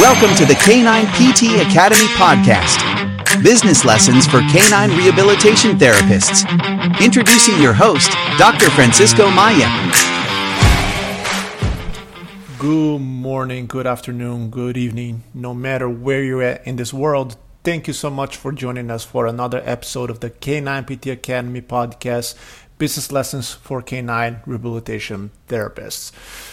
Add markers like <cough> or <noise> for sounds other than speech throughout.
Welcome to the Canine PT Academy podcast. Business lessons for canine rehabilitation therapists. Introducing your host, Dr. Francisco Maia. Good morning, good afternoon, good evening, no matter where you're at in this world. Thank you so much for joining us for another episode of the Canine PT Academy podcast business lessons for canine rehabilitation therapists.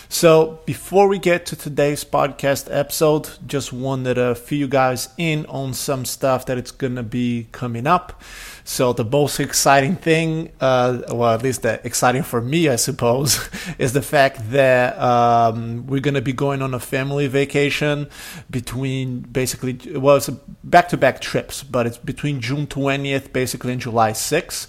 So, before we get to today's podcast episode, just wanted to fill you guys in on some stuff that it's gonna be coming up. So, the most exciting thing, uh, well, at least the exciting for me, I suppose, <laughs> is the fact that um, we're gonna be going on a family vacation between basically, well, it's back to back trips, but it's between June 20th, basically, and July 6th.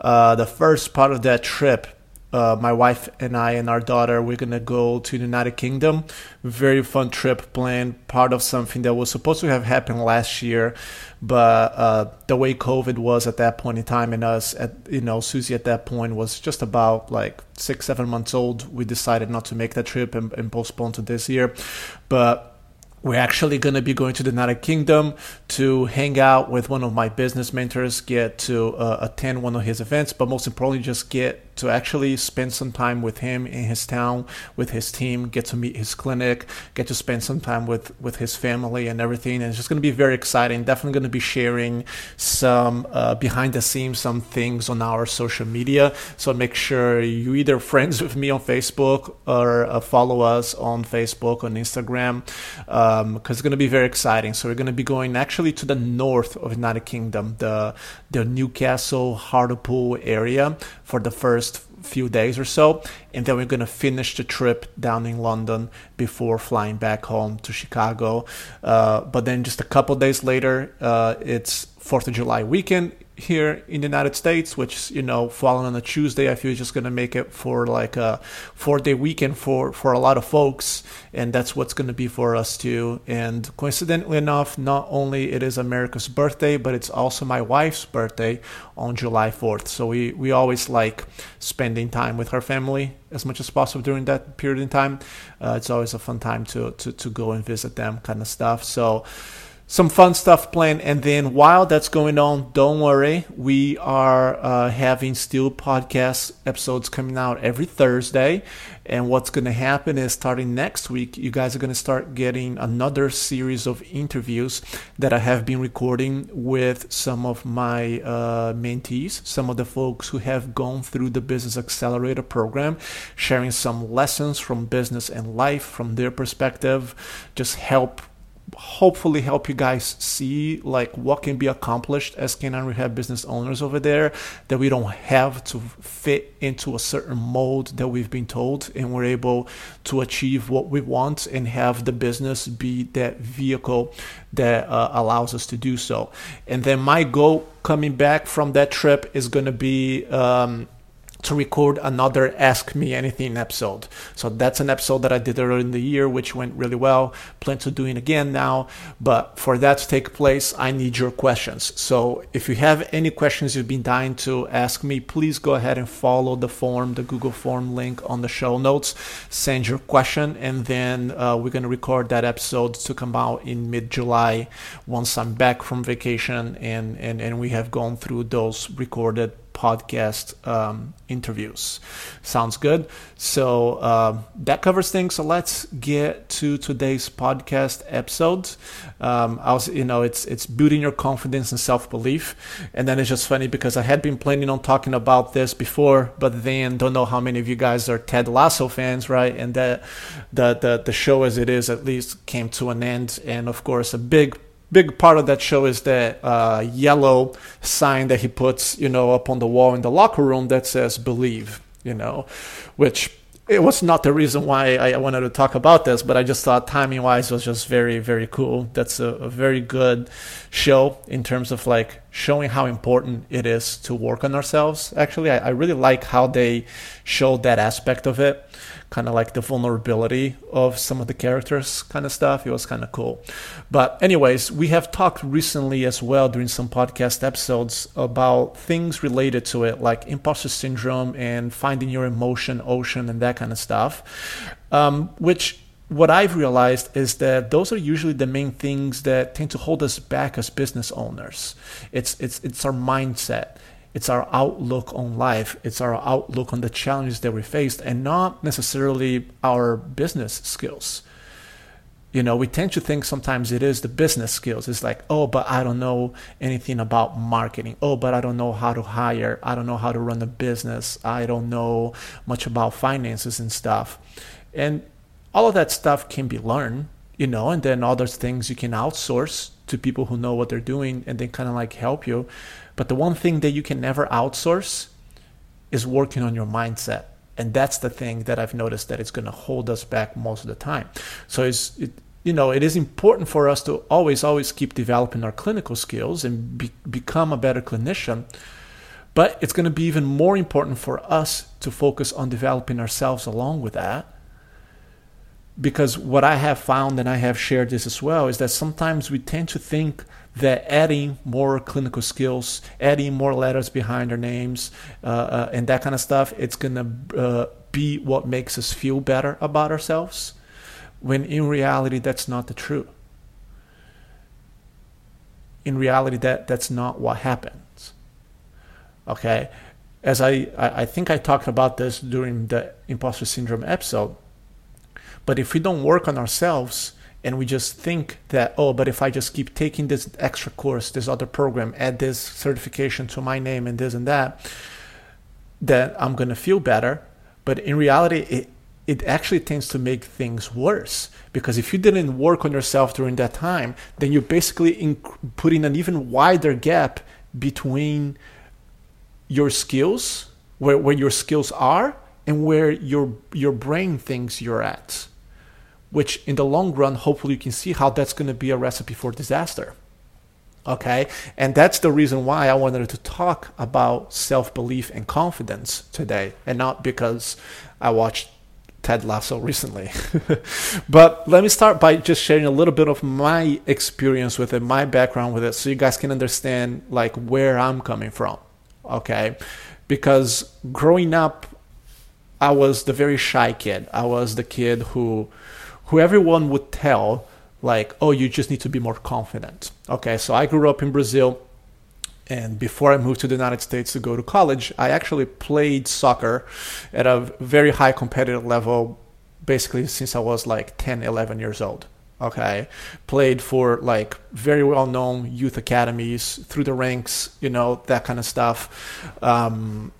Uh, the first part of that trip, uh, my wife and I and our daughter, we're gonna go to the United Kingdom. Very fun trip planned, part of something that was supposed to have happened last year, but uh, the way COVID was at that point in time, and us, at you know, Susie at that point was just about like six, seven months old. We decided not to make that trip and, and postpone to this year, but we're actually going to be going to the United Kingdom to hang out with one of my business mentors, get to uh, attend one of his events, but most importantly, just get to actually spend some time with him in his town, with his team, get to meet his clinic, get to spend some time with, with his family and everything. And it's just going to be very exciting. Definitely going to be sharing some uh, behind the scenes, some things on our social media. So make sure you either friends with me on Facebook or uh, follow us on Facebook, on Instagram, because um, it's going to be very exciting. So we're going to be going actually to the north of United Kingdom, the, the Newcastle, Hartlepool area for the first few days or so, and then we're going to finish the trip down in London before flying back home to Chicago. Uh, but then just a couple days later, uh, it's Fourth of July weekend here in the United States, which you know, falling on a Tuesday, I feel is just gonna make it for like a four-day weekend for for a lot of folks, and that's what's gonna be for us too. And coincidentally enough, not only it is America's birthday, but it's also my wife's birthday on July 4th. So we we always like spending time with her family as much as possible during that period in time. Uh, it's always a fun time to to to go and visit them, kind of stuff. So some fun stuff planned. And then while that's going on, don't worry, we are uh, having still podcast episodes coming out every Thursday. And what's going to happen is starting next week, you guys are going to start getting another series of interviews that I have been recording with some of my uh, mentees, some of the folks who have gone through the Business Accelerator program, sharing some lessons from business and life from their perspective, just help hopefully help you guys see like what can be accomplished as canine rehab business owners over there that we don't have to fit into a certain mold that we've been told and we're able to achieve what we want and have the business be that vehicle that uh, allows us to do so. And then my goal coming back from that trip is going to be um, to record another Ask Me Anything episode. So that's an episode that I did earlier in the year, which went really well. Plan to doing again now. But for that to take place, I need your questions. So if you have any questions you've been dying to ask me, please go ahead and follow the form, the Google form link on the show notes. Send your question, and then uh, we're to record that episode to come out in mid July once I'm back from vacation and, and, and we have gone through those recorded podcast um, interviews. Sounds good. So uh, that covers things. So let's get to today's podcast episode. Um, I was, you know, it's it's building your confidence and self belief, and then it's just funny because I had been planning on talking about this before, but then don't know how many of you guys are Ted Lasso fans, right? And that the the the show as it is at least came to an end, and of course a big big part of that show is the uh, yellow sign that he puts, you know, up on the wall in the locker room that says "Believe," you know, which it was not the reason why I wanted to talk about this, but I just thought timing wise was just very, very cool. That's a, a, very good show in terms of like showing how important it is to work on ourselves. Actually, I, I really like how they showed that aspect of it kind of like the vulnerability of some of the characters kind of stuff. It was kind of cool. But, anyways, we have talked recently as well during some podcast episodes about things related to it, like imposter syndrome and finding your emotion ocean and that kind of stuff, um, which what I've realized is that those are usually the main things that tend to hold us back as business owners. It's it's it's our mindset. It's our outlook on life. It's our outlook on the challenges that we faced and not necessarily our business skills. You know, we tend to think sometimes it is the business skills. It's like, oh, but I don't know anything about marketing. Oh, but I don't know how to hire. I don't know how to run a business. I don't know much about finances and stuff. And all of that stuff can be learned, you know, and then other things you can outsource to people who know what they're doing and they kind of like help you. But the one thing that you can never outsource is working on your mindset. And that's the thing that I've noticed that it's going to hold us back most of the time. So it's, it, you know, it is important for us to always, always keep developing our clinical skills and be, become a better clinician. But it's going to be even more important for us to focus on developing ourselves along with that because what I have found, and I have shared this as well, is that sometimes we tend to think that adding more clinical skills, adding more letters behind our names, uh, uh, and that kind of stuff, it's gonna uh, be what makes us feel better about ourselves. When in reality, that's not the truth. In reality, that that's not what happens. Okay, as I I think I talked about this during the imposter syndrome episode but if we don't work on ourselves and we just think that, oh, but if I just keep taking this extra course, this other program, add this certification to my name and this and that, then I'm going to feel better. But in reality, it, it actually tends to make things worse because if you didn't work on yourself during that time, then you're basically in, putting an even wider gap between your skills, where, where your skills are, and where your your brain thinks you're at which in the long run, hopefully you can see how that's going to be a recipe for disaster. Okay, and that's the reason why I wanted to talk about self belief and confidence today, and not because I watched Ted Lasso recently. <laughs> but let me start by just sharing a little bit of my experience with it, my background with it, so you guys can understand like where I'm coming from. Okay, because growing up, I was the very shy kid. I was the kid who who everyone would tell like, oh, you just need to be more confident. Okay, so I grew up in Brazil. And before I moved to the United States to go to college, I actually played soccer at a very high competitive level, basically since I was like 10, 11 years old. Okay. Played for like very well known youth academies through the ranks, you know, that kind of stuff. Um,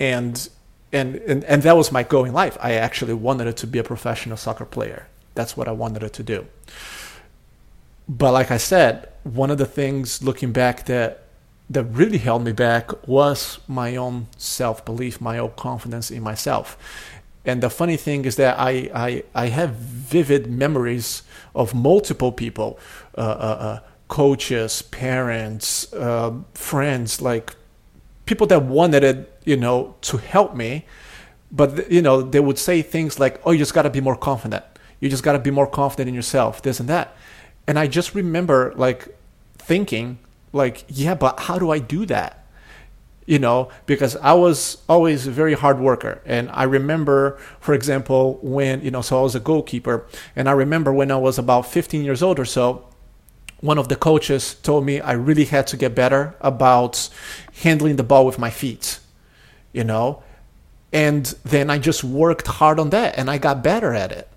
and, and, and, and that was my goal in life. I actually wanted to be a professional soccer player. That's what I wanted it to do. But like I said, one of the things looking back that that really held me back was my own self belief, my own confidence in myself. And the funny thing is that I, I, I have vivid memories of multiple people, uh, uh, uh, coaches, parents, uh, friends, like people that wanted it, you know, to help me. But, you know, they would say things like, oh, you just got to be more confident. You just got to be more confident in yourself, this and that. And I just remember like thinking, like, yeah, but how do I do that? You know, because I was always a very hard worker. And I remember, for example, when, you know, so I was a goalkeeper. And I remember when I was about 15 years old or so, one of the coaches told me I really had to get better about handling the ball with my feet, you know? And then I just worked hard on that and I got better at it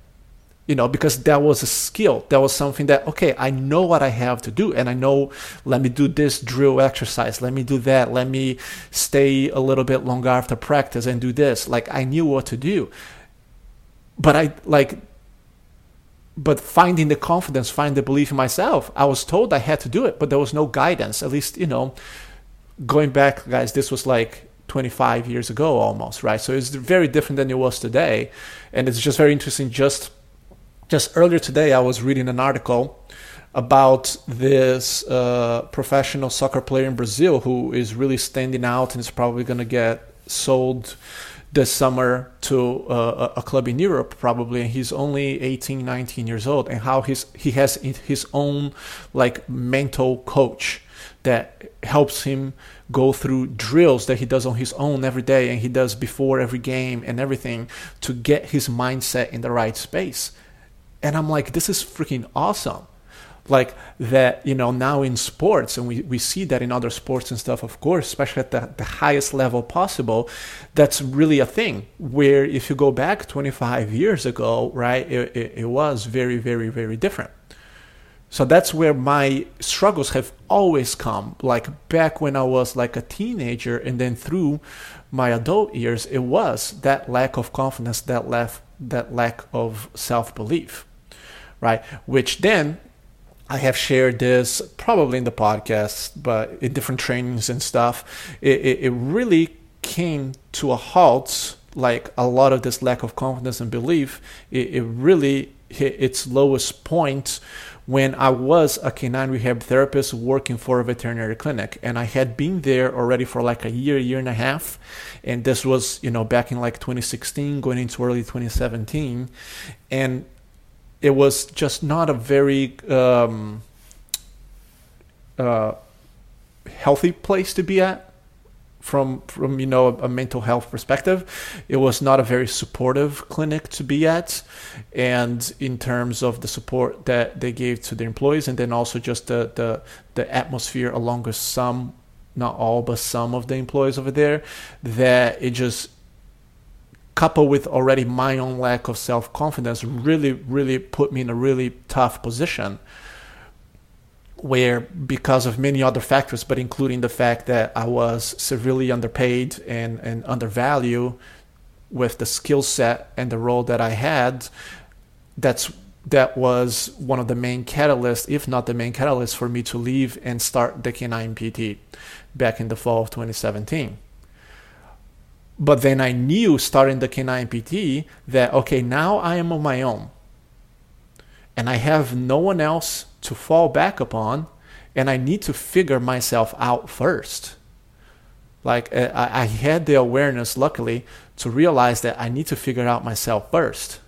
you know because that was a skill. That was something that okay i know what i have to do and i know let me do this drill exercise let me do that let me stay a little bit longer after practice and do this. Like i knew what to do. But i like but finding the confidence finding the belief in myself i was told i had to do it but there was no guidance at least you know. Going back guys this was like 25 years ago almost right? So it's very different than it was today and it's just very interesting just just earlier today, I was reading an article about this uh, professional soccer player in Brazil who is really standing out and is probably going to get sold this summer to uh, a club in Europe probably. And he's only 18 19 years old and how he's he has his own like mental coach that helps him go through drills that he does on his own every day and he does before every game and everything to get his mindset in the right space And I'm like, this is freaking awesome. Like that, you know, now in sports, and we, we see that in other sports and stuff, of course, especially at the, the highest level possible, that's really a thing. Where if you go back 25 years ago, right, it, it, it was very, very, very different. So that's where my struggles have always come. Like back when I was like a teenager and then through my adult years, it was that lack of confidence, that lack, that lack of self belief, right? Which then I have shared this probably in the podcast, but in different trainings and stuff. It, it, it really came to a halt. Like a lot of this lack of confidence and belief, it, it really hit its lowest point when I was a canine rehab therapist working for a veterinary clinic. And I had been there already for like a year, year and a half. And this was, you know, back in like 2016, going into early 2017. And it was just not a very um, uh, healthy place to be at from from you know a, a, mental health perspective. It was not a very supportive clinic to be at. And in terms of the support that they gave to their employees and then also just the the, the atmosphere along with some not all but some of the employees over there that it just coupled with already my own lack of self-confidence really really put me in a really tough position where because of many other factors, but including the fact that I was severely underpaid and, and undervalued with the skill set and the role that I had, that's that was one of the main catalysts, if not the main catalyst, for me to leave and start the Canine PT back in the fall of 2017. But then I knew starting the Canine PT that okay, now I am on my own. And I have no one else to fall back upon and I need to figure myself out first. Like uh, I, had the awareness, luckily, to realize that I need to figure out myself first.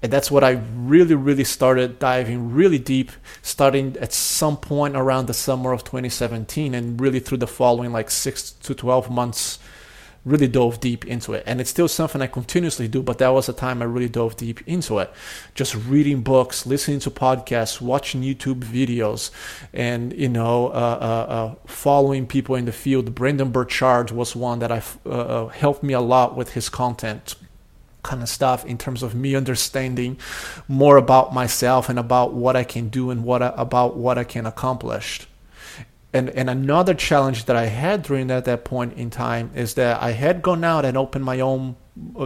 And that's what I really, really started diving really deep, starting at some point around the summer of 2017 and really through the following like six to 12 months really dove deep into it. And it's still something I continuously do, but that was a time I really dove deep into it. Just reading books, listening to podcasts, watching YouTube videos, and, you know, uh, uh, uh, following people in the field. Brendon Burchard was one that I uh, uh, helped me a lot with his content kind of stuff in terms of me understanding more about myself and about what I can do and what I, about what I can accomplish and and another challenge that I had during that, that point in time is that I had gone out and opened my own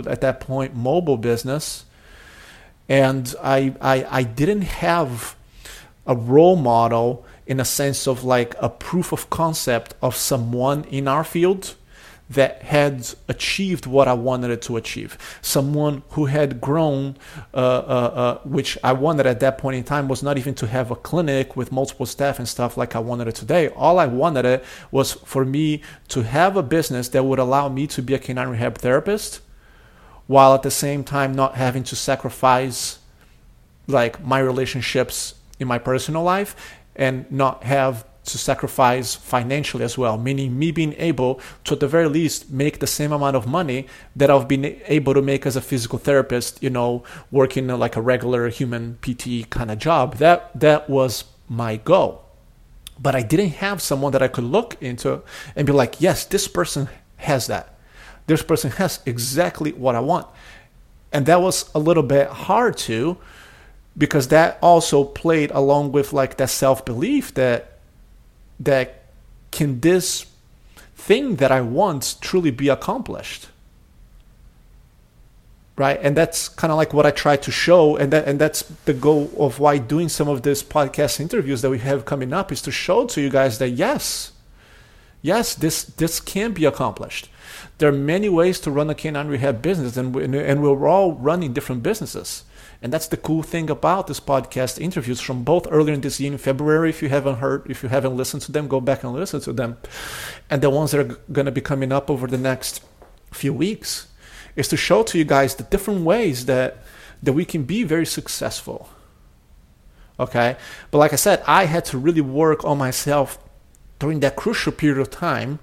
at that point mobile business, and I I, I didn't have a role model in a sense of like a proof of concept of someone in our field that had achieved what I wanted it to achieve. Someone who had grown, uh, uh, uh, which I wanted at that point in time was not even to have a clinic with multiple staff and stuff like I wanted it today. All I wanted it was for me to have a business that would allow me to be a canine rehab therapist while at the same time not having to sacrifice like my relationships in my personal life and not have to sacrifice financially as well, meaning me being able to, at the very least, make the same amount of money that I've been able to make as a physical therapist, you know, working like a regular human PT kind of job. That that was my goal. But I didn't have someone that I could look into and be like, yes, this person has that. This person has exactly what I want. And that was a little bit hard to because that also played along with like that self belief that that can this thing that I want truly be accomplished? Right, and that's kind of like what I try to show, and that and that's the goal of why doing some of these podcast interviews that we have coming up is to show to you guys that yes, yes, this this can be accomplished. There are many ways to run a canine rehab business, and we, and we're all running different businesses. And that's the cool thing about this podcast interviews from both earlier in this year in February. If you haven't heard, if you haven't listened to them, go back and listen to them. And the ones that are going to be coming up over the next few weeks is to show to you guys the different ways that that we can be very successful. Okay? But like I said, I had to really work on myself during that crucial period of time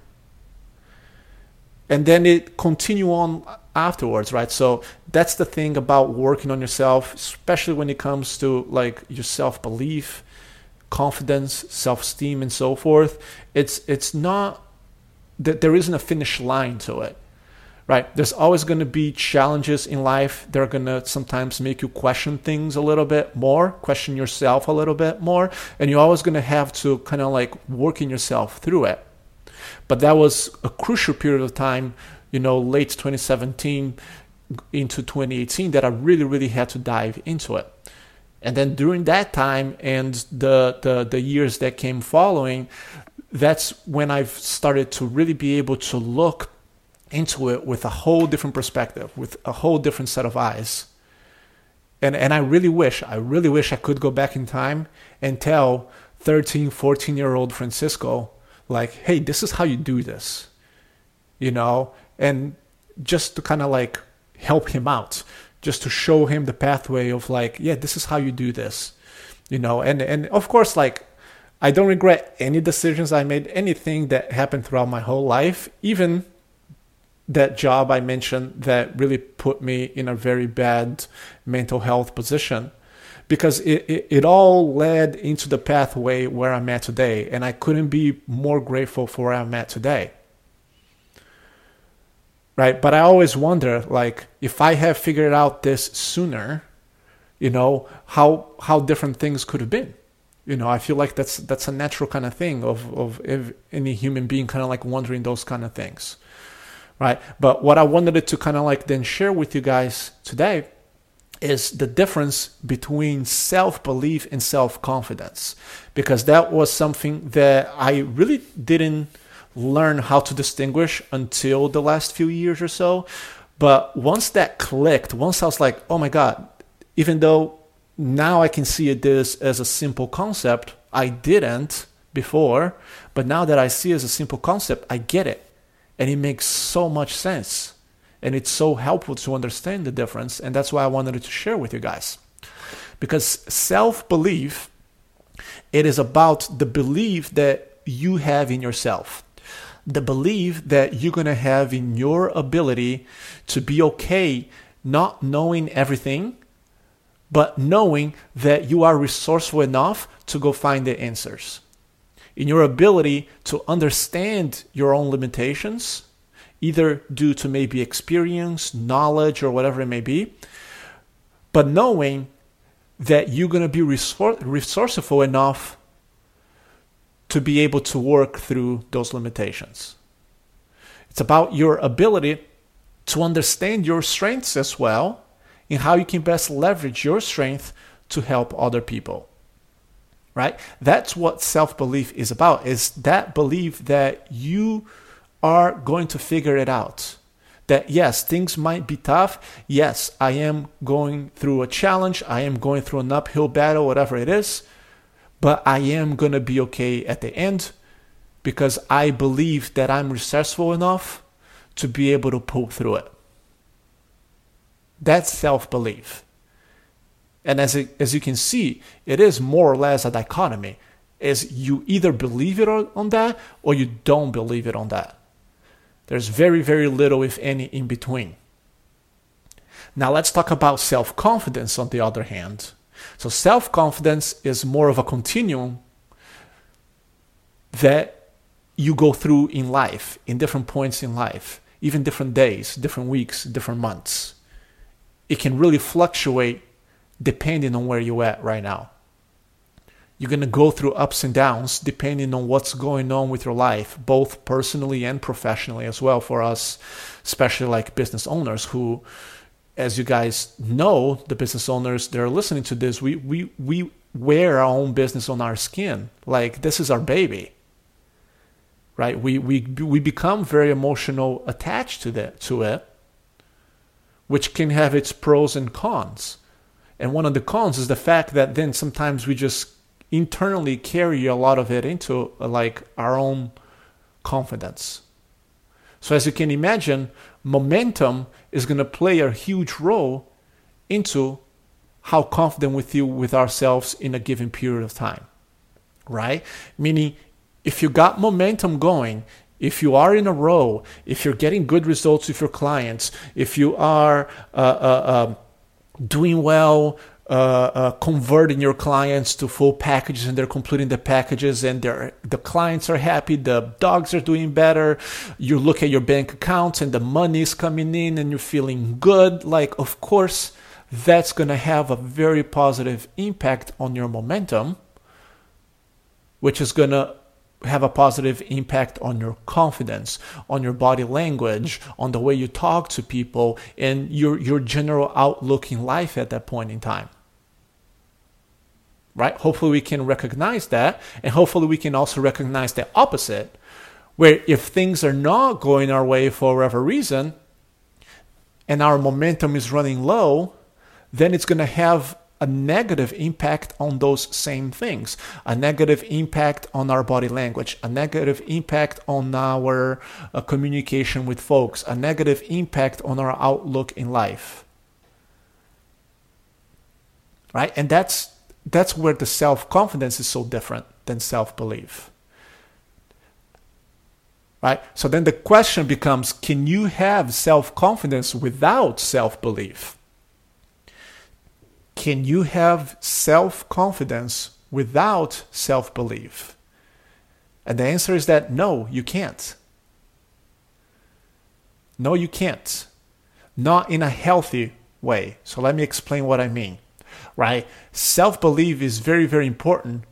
and then it continue on afterwards right? So that's the thing about working on yourself especially when it comes to like your self-belief confidence self-esteem and so forth. It's it's not that there isn't a finish line to it right? There's always going to be challenges in life they're going to sometimes make you question things a little bit more question yourself a little bit more. And you're always going to have to kind of like working yourself through it but that was a crucial period of time you know late 2017 into 2018 that I really, really had to dive into it. And then during that time and the, the, the years that came following, that's when I've started to really be able to look into it with a whole different perspective, with a whole different set of eyes. And, and I really wish, I really wish I could go back in time and tell 13, 14 year old Francisco, like, hey, this is how you do this, you know, and just to kind of like help him out just to show him the pathway of like yeah this is how you do this you know? And and of course like i don't regret any decisions i made anything that happened throughout my whole life even that job i mentioned that really put me in a very bad mental health position because it, it, it all led into the pathway where i'm at today and i couldn't be more grateful for where i'm at today right? But I always wonder, like, if I have figured out this sooner, you know, how how different things could have been. You know, I feel like that's that's a natural kind of thing of of any human being kind of like wondering those kind of things, right? But what I wanted to kind of like then share with you guys today is the difference between self belief and self confidence, because that was something that I really didn't learn how to distinguish until the last few years or so. But once that clicked, once I was like, oh my God, even though now I can see this as a simple concept, I didn't before, but now that I see it as a simple concept, I get it. And it makes so much sense. And it's so helpful to understand the difference. And that's why I wanted to share with you guys. Because self belief, it is about the belief that you have in yourself the belief that you're going to have in your ability to be okay not knowing everything, but knowing that you are resourceful enough to go find the answers. In your ability to understand your own limitations, either due to maybe experience, knowledge, or whatever it may be, but knowing that you're going to be resourceful enough to be able to work through those limitations. It's about your ability to understand your strengths as well and how you can best leverage your strength to help other people. Right? That's what self-belief is about. Is that belief that you are going to figure it out. That yes, things might be tough. Yes, I am going through a challenge. I am going through an uphill battle, whatever it is but I am going to be okay at the end because I believe that I'm resourceful enough to be able to pull through it. That's self belief. And as, it, as you can see, it is more or less a dichotomy. Is you either believe it on that or you don't believe it on that. There's very, very little, if any, in between. Now let's talk about self confidence on the other hand. So self confidence is more of a continuum that you go through in life, in different points in life, even different days, different weeks, different months. It can really fluctuate depending on where you're at right now. You're going to go through ups and downs depending on what's going on with your life, both personally and professionally as well for us, especially like business owners who as you guys know, the business owners that are listening to this, we we we wear our own business on our skin. Like this is our baby. Right? We we we become very emotional attached to that to it, which can have its pros and cons. And one of the cons is the fact that then sometimes we just internally carry a lot of it into like our own confidence. So as you can imagine, momentum is going to play a huge role into how confident we feel with ourselves in a given period of time, right? Meaning, if you got momentum going if you are in a row, if you're getting good results with your clients, if you are uh, uh, um, doing well, uh, uh, converting your clients to full packages and they're completing the packages and they're, the clients are happy, the dogs are doing better. You look at your bank accounts and the money is coming in and you're feeling good. Like, of course, that's going to have a very positive impact on your momentum, which is going to have a positive impact on your confidence, on your body language, on the way you talk to people, and your, your general outlook in life at that point in time. Right? Hopefully, we can recognize that, and hopefully, we can also recognize the opposite, where if things are not going our way for whatever reason, and our momentum is running low, then it's going to have a negative impact on those same things, a negative impact on our body language, a negative impact on our uh, communication with folks, a negative impact on our outlook in life. Right? And that's that's where the self-confidence is so different than self-belief. Right? So then the question becomes can you have self-confidence without self-belief? Can you have self confidence without self belief? And the answer is that no, you can't. No, you can't. Not in a healthy way. So let me explain what I mean. Right? Self belief is very, very important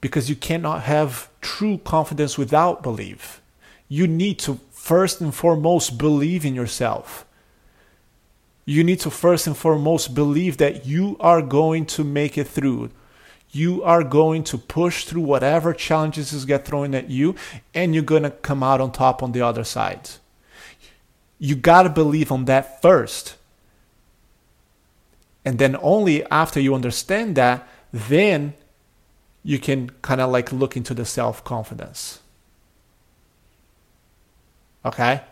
because you cannot have true confidence without belief. You need to first and foremost believe in yourself you need to first and foremost believe that you are going to make it through. You are going to push through whatever challenges get thrown at you, and you're going to come out on top on the other side. You got to believe on that first. And then only after you understand that, then you can kind of like look into the self confidence. Okay?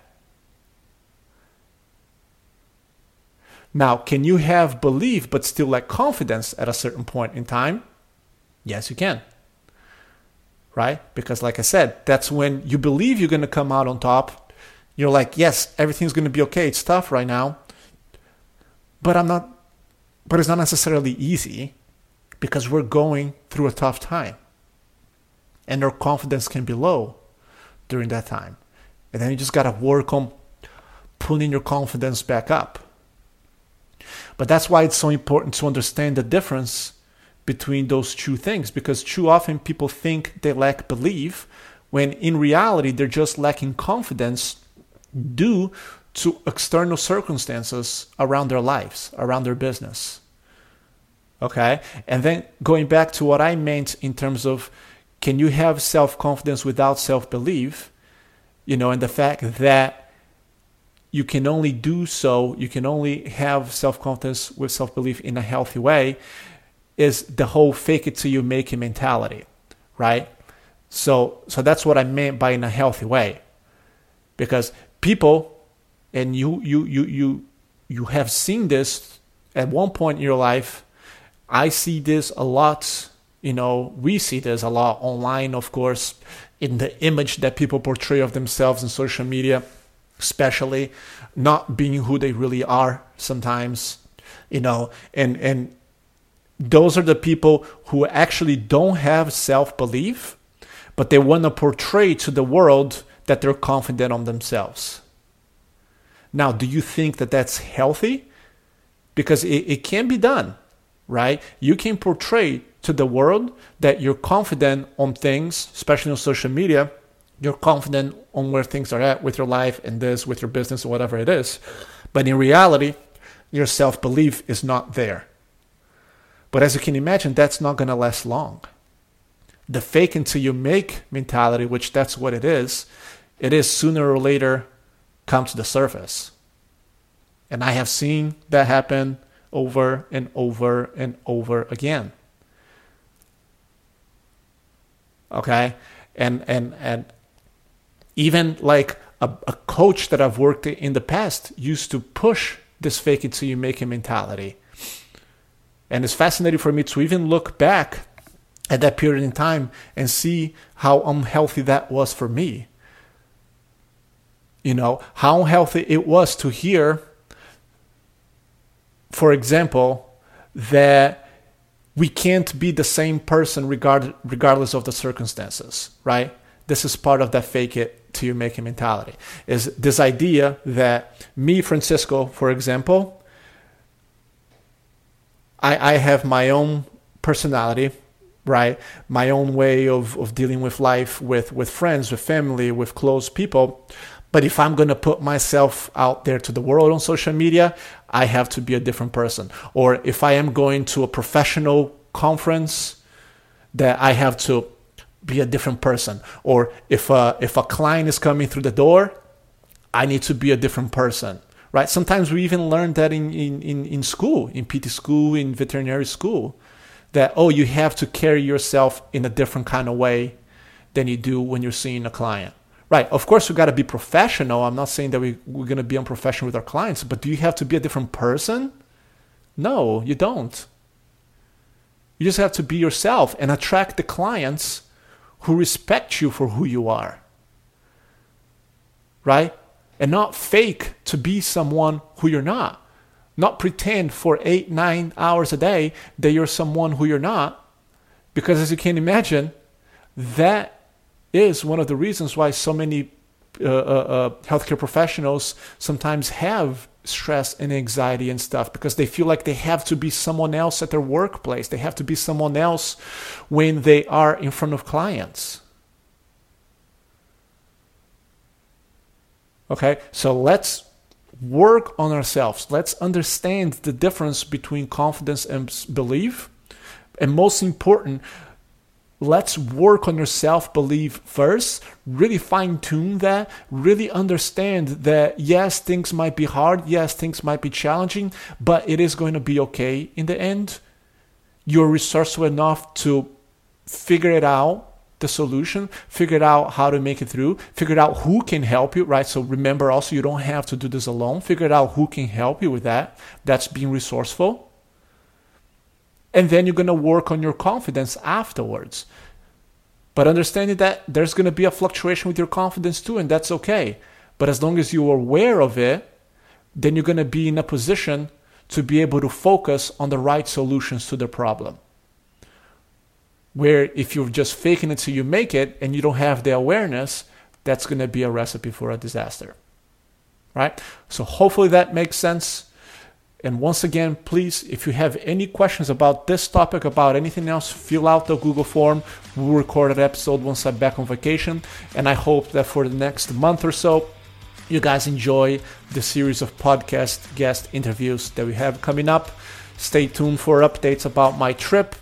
Now, can you have belief but still lack confidence at a certain point in time? Yes, you can. Right? Because, like I said, that's when you believe you're going to come out on top. You're like, yes, everything's going to be okay. It's tough right now. But I'm not, but it's not necessarily easy because we're going through a tough time. And our confidence can be low during that time. And then you just got to work on pulling your confidence back up. But that's why it's so important to understand the difference between those two things because too often people think they lack belief when in reality they're just lacking confidence due to external circumstances around their lives, around their business. Okay? And then going back to what I meant in terms of can you have self confidence without self belief? You know, and the fact that you can only do so, you can only have self confidence with self belief in a healthy way, is the whole fake it till you make it mentality, right? So, so that's what I meant by in a healthy way, because people, and you, you, you, you, you have seen this at one point in your life. I see this a lot. You know, we see this a lot online, of course, in the image that people portray of themselves in social media especially not being who they really are sometimes you know and and those are the people who actually don't have self-belief but they want to portray to the world that they're confident on themselves now do you think that that's healthy because it, it can be done right you can portray to the world that you're confident on things especially on social media you're confident on where things are at with your life and this, with your business, or whatever it is. But in reality, your self belief is not there. But as you can imagine, that's not going to last long. The fake until you make mentality, which that's what it is, it is sooner or later come to the surface. And I have seen that happen over and over and over again. Okay? And and and even like a, a coach that I've worked in the past used to push this fake it till you make it mentality. And it's fascinating for me to even look back at that period in time and see how unhealthy that was for me. You know, how unhealthy it was to hear, for example, that we can't be the same person regard, regardless of the circumstances, right? This is part of that fake it till you make it mentality. Is this idea that me, Francisco, for example, I, I have my own personality, right? My own way of, of dealing with life, with, with friends, with family, with close people. But if I'm going to put myself out there to the world on social media, I have to be a different person. Or if I am going to a professional conference, that I have to be a different person. Or if a, if a client is coming through the door, I need to be a different person. Right? Sometimes we even learn that in, in, in school, in PT school, in veterinary school, that, oh, you have to carry yourself in a different kind of way than you do when you're seeing a client. Right. Of course, we got to be professional. I'm not saying that we, we're going to be unprofessional with our clients, but do you have to be a different person? No, you don't. You just have to be yourself and attract the clients who respect you for who you are. Right? And not fake to be someone who you're not. Not pretend for eight, nine hours a day that you're someone who you're not. Because as you can imagine, that is one of the reasons why so many uh, uh, uh, healthcare professionals sometimes have stress and anxiety and stuff because they feel like they have to be someone else at their workplace. They have to be someone else when they are in front of clients. Okay, so let's work on ourselves. Let's understand the difference between confidence and belief. And most important, let's work on your self belief first, really fine tune that, really understand that yes, things might be hard, yes, things might be challenging, but it is going to be okay in the end. You're resourceful enough to figure it out. The solution, figure it out how to make it through, figure out who can help you, right? So remember also, you don't have to do this alone. Figure out who can help you with that. That's being resourceful and then you're going to work on your confidence afterwards. But understanding that there's going to be a fluctuation with your confidence too, and that's okay. But as long as you're aware of it, then you're going to be in a position to be able to focus on the right solutions to the problem. Where if you're just faking it till you make it and you don't have the awareness, that's going to be a recipe for a disaster. Right? So hopefully that makes sense. And once again, please, if you have any questions about this topic, about anything else, fill out the Google form. We'll record an episode once I'm back on vacation. And I hope that for the next month or so, you guys enjoy the series of podcast guest interviews that we have coming up. Stay tuned for updates about my trip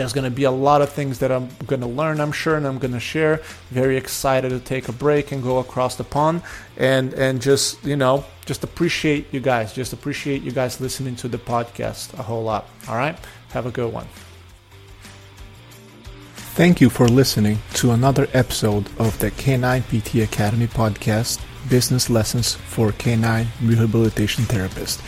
there's going to be a lot of things that I'm going to learn, I'm sure, and I'm going to share. Very excited to take a break and go across the pond and and just, you know, just appreciate you guys. Just appreciate you guys listening to the podcast a whole lot. All right? Have a good one. Thank you for listening to another episode of the Canine PT Academy podcast business lessons for canine rehabilitation therapists.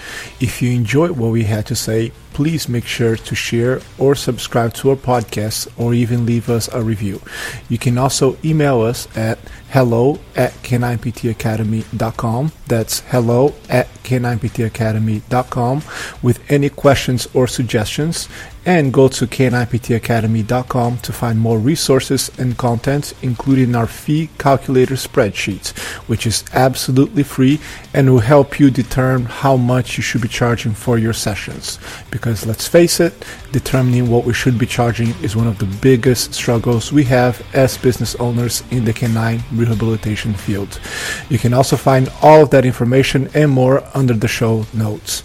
If you enjoyed what we had to say, please make sure to share or subscribe to our podcast or even leave us a review. You can also email us at hello at canineptacademy.com. That's hello at canineptacademy.com with any questions or suggestions and go to canineptacademy.com to find more resources and content, including our fee calculator spreadsheet, which is absolutely free and will help you determine how much you should be charging for your sessions. Because let's face it, determining what we should be charging is one of the biggest struggles we have as business owners in the canine rehabilitation field. You can also find all of that information and more under the show notes.